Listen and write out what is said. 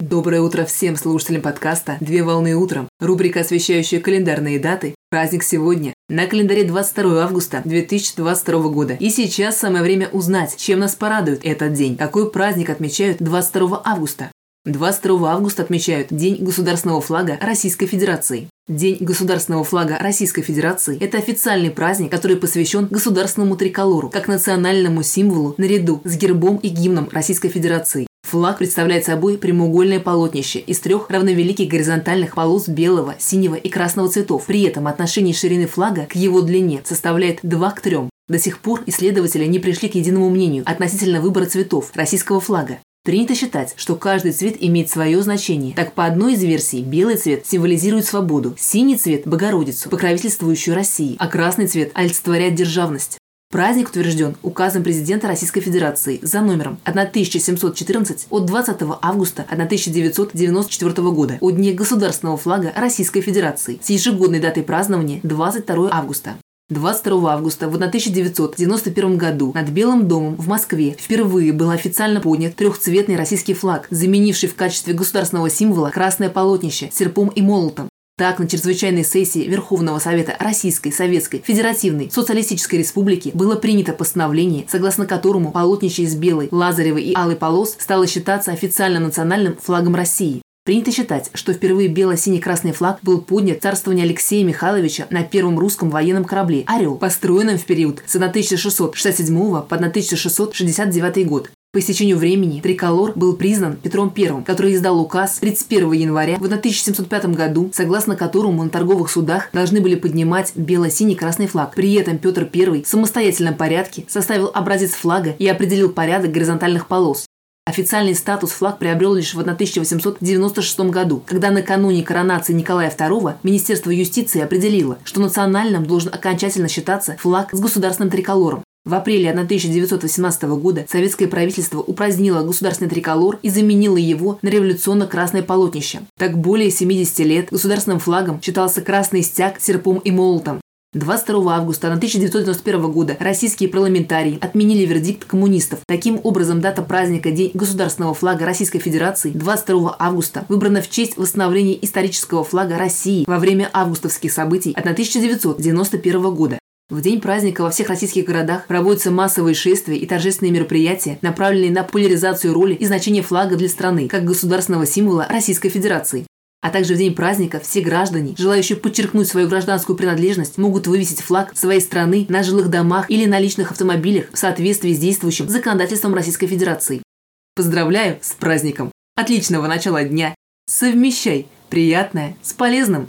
Доброе утро всем слушателям подкаста «Две волны утром». Рубрика, освещающая календарные даты. Праздник сегодня. На календаре 22 августа 2022 года. И сейчас самое время узнать, чем нас порадует этот день. Какой праздник отмечают 22 августа? 22 августа отмечают День государственного флага Российской Федерации. День государственного флага Российской Федерации – это официальный праздник, который посвящен государственному триколору, как национальному символу наряду с гербом и гимном Российской Федерации. Флаг представляет собой прямоугольное полотнище из трех равновеликих горизонтальных полос белого, синего и красного цветов. При этом отношение ширины флага к его длине составляет 2 к 3. До сих пор исследователи не пришли к единому мнению относительно выбора цветов российского флага. Принято считать, что каждый цвет имеет свое значение. Так, по одной из версий, белый цвет символизирует свободу, синий цвет – Богородицу, покровительствующую России, а красный цвет олицетворяет державность. Праздник утвержден указом президента Российской Федерации за номером 1714 от 20 августа 1994 года о Дне государственного флага Российской Федерации с ежегодной датой празднования 22 августа. 22 августа в 1991 году над Белым домом в Москве впервые был официально поднят трехцветный российский флаг, заменивший в качестве государственного символа красное полотнище серпом и молотом. Так, на чрезвычайной сессии Верховного Совета Российской Советской Федеративной Социалистической Республики было принято постановление, согласно которому полотнище из белой, лазаревой и алой полос стало считаться официальным национальным флагом России. Принято считать, что впервые бело-синий-красный флаг был поднят царствование Алексея Михайловича на первом русском военном корабле «Орел», построенном в период с 1667 по 1669 год. По истечению времени триколор был признан Петром I, который издал указ 31 января в 1705 году, согласно которому на торговых судах должны были поднимать бело-синий красный флаг. При этом Петр I в самостоятельном порядке составил образец флага и определил порядок горизонтальных полос. Официальный статус флаг приобрел лишь в 1896 году, когда накануне коронации Николая II Министерство юстиции определило, что национальным должен окончательно считаться флаг с государственным триколором. В апреле 1918 года советское правительство упразднило государственный триколор и заменило его на революционно-красное полотнище. Так более 70 лет государственным флагом считался красный стяг серпом и молотом. 22 августа 1991 года российские парламентарии отменили вердикт коммунистов. Таким образом, дата праздника День государственного флага Российской Федерации 22 августа выбрана в честь восстановления исторического флага России во время августовских событий 1991 года. В день праздника во всех российских городах проводятся массовые шествия и торжественные мероприятия, направленные на популяризацию роли и значения флага для страны, как государственного символа Российской Федерации. А также в день праздника все граждане, желающие подчеркнуть свою гражданскую принадлежность, могут вывесить флаг своей страны на жилых домах или на личных автомобилях в соответствии с действующим законодательством Российской Федерации. Поздравляю с праздником! Отличного начала дня! Совмещай приятное с полезным!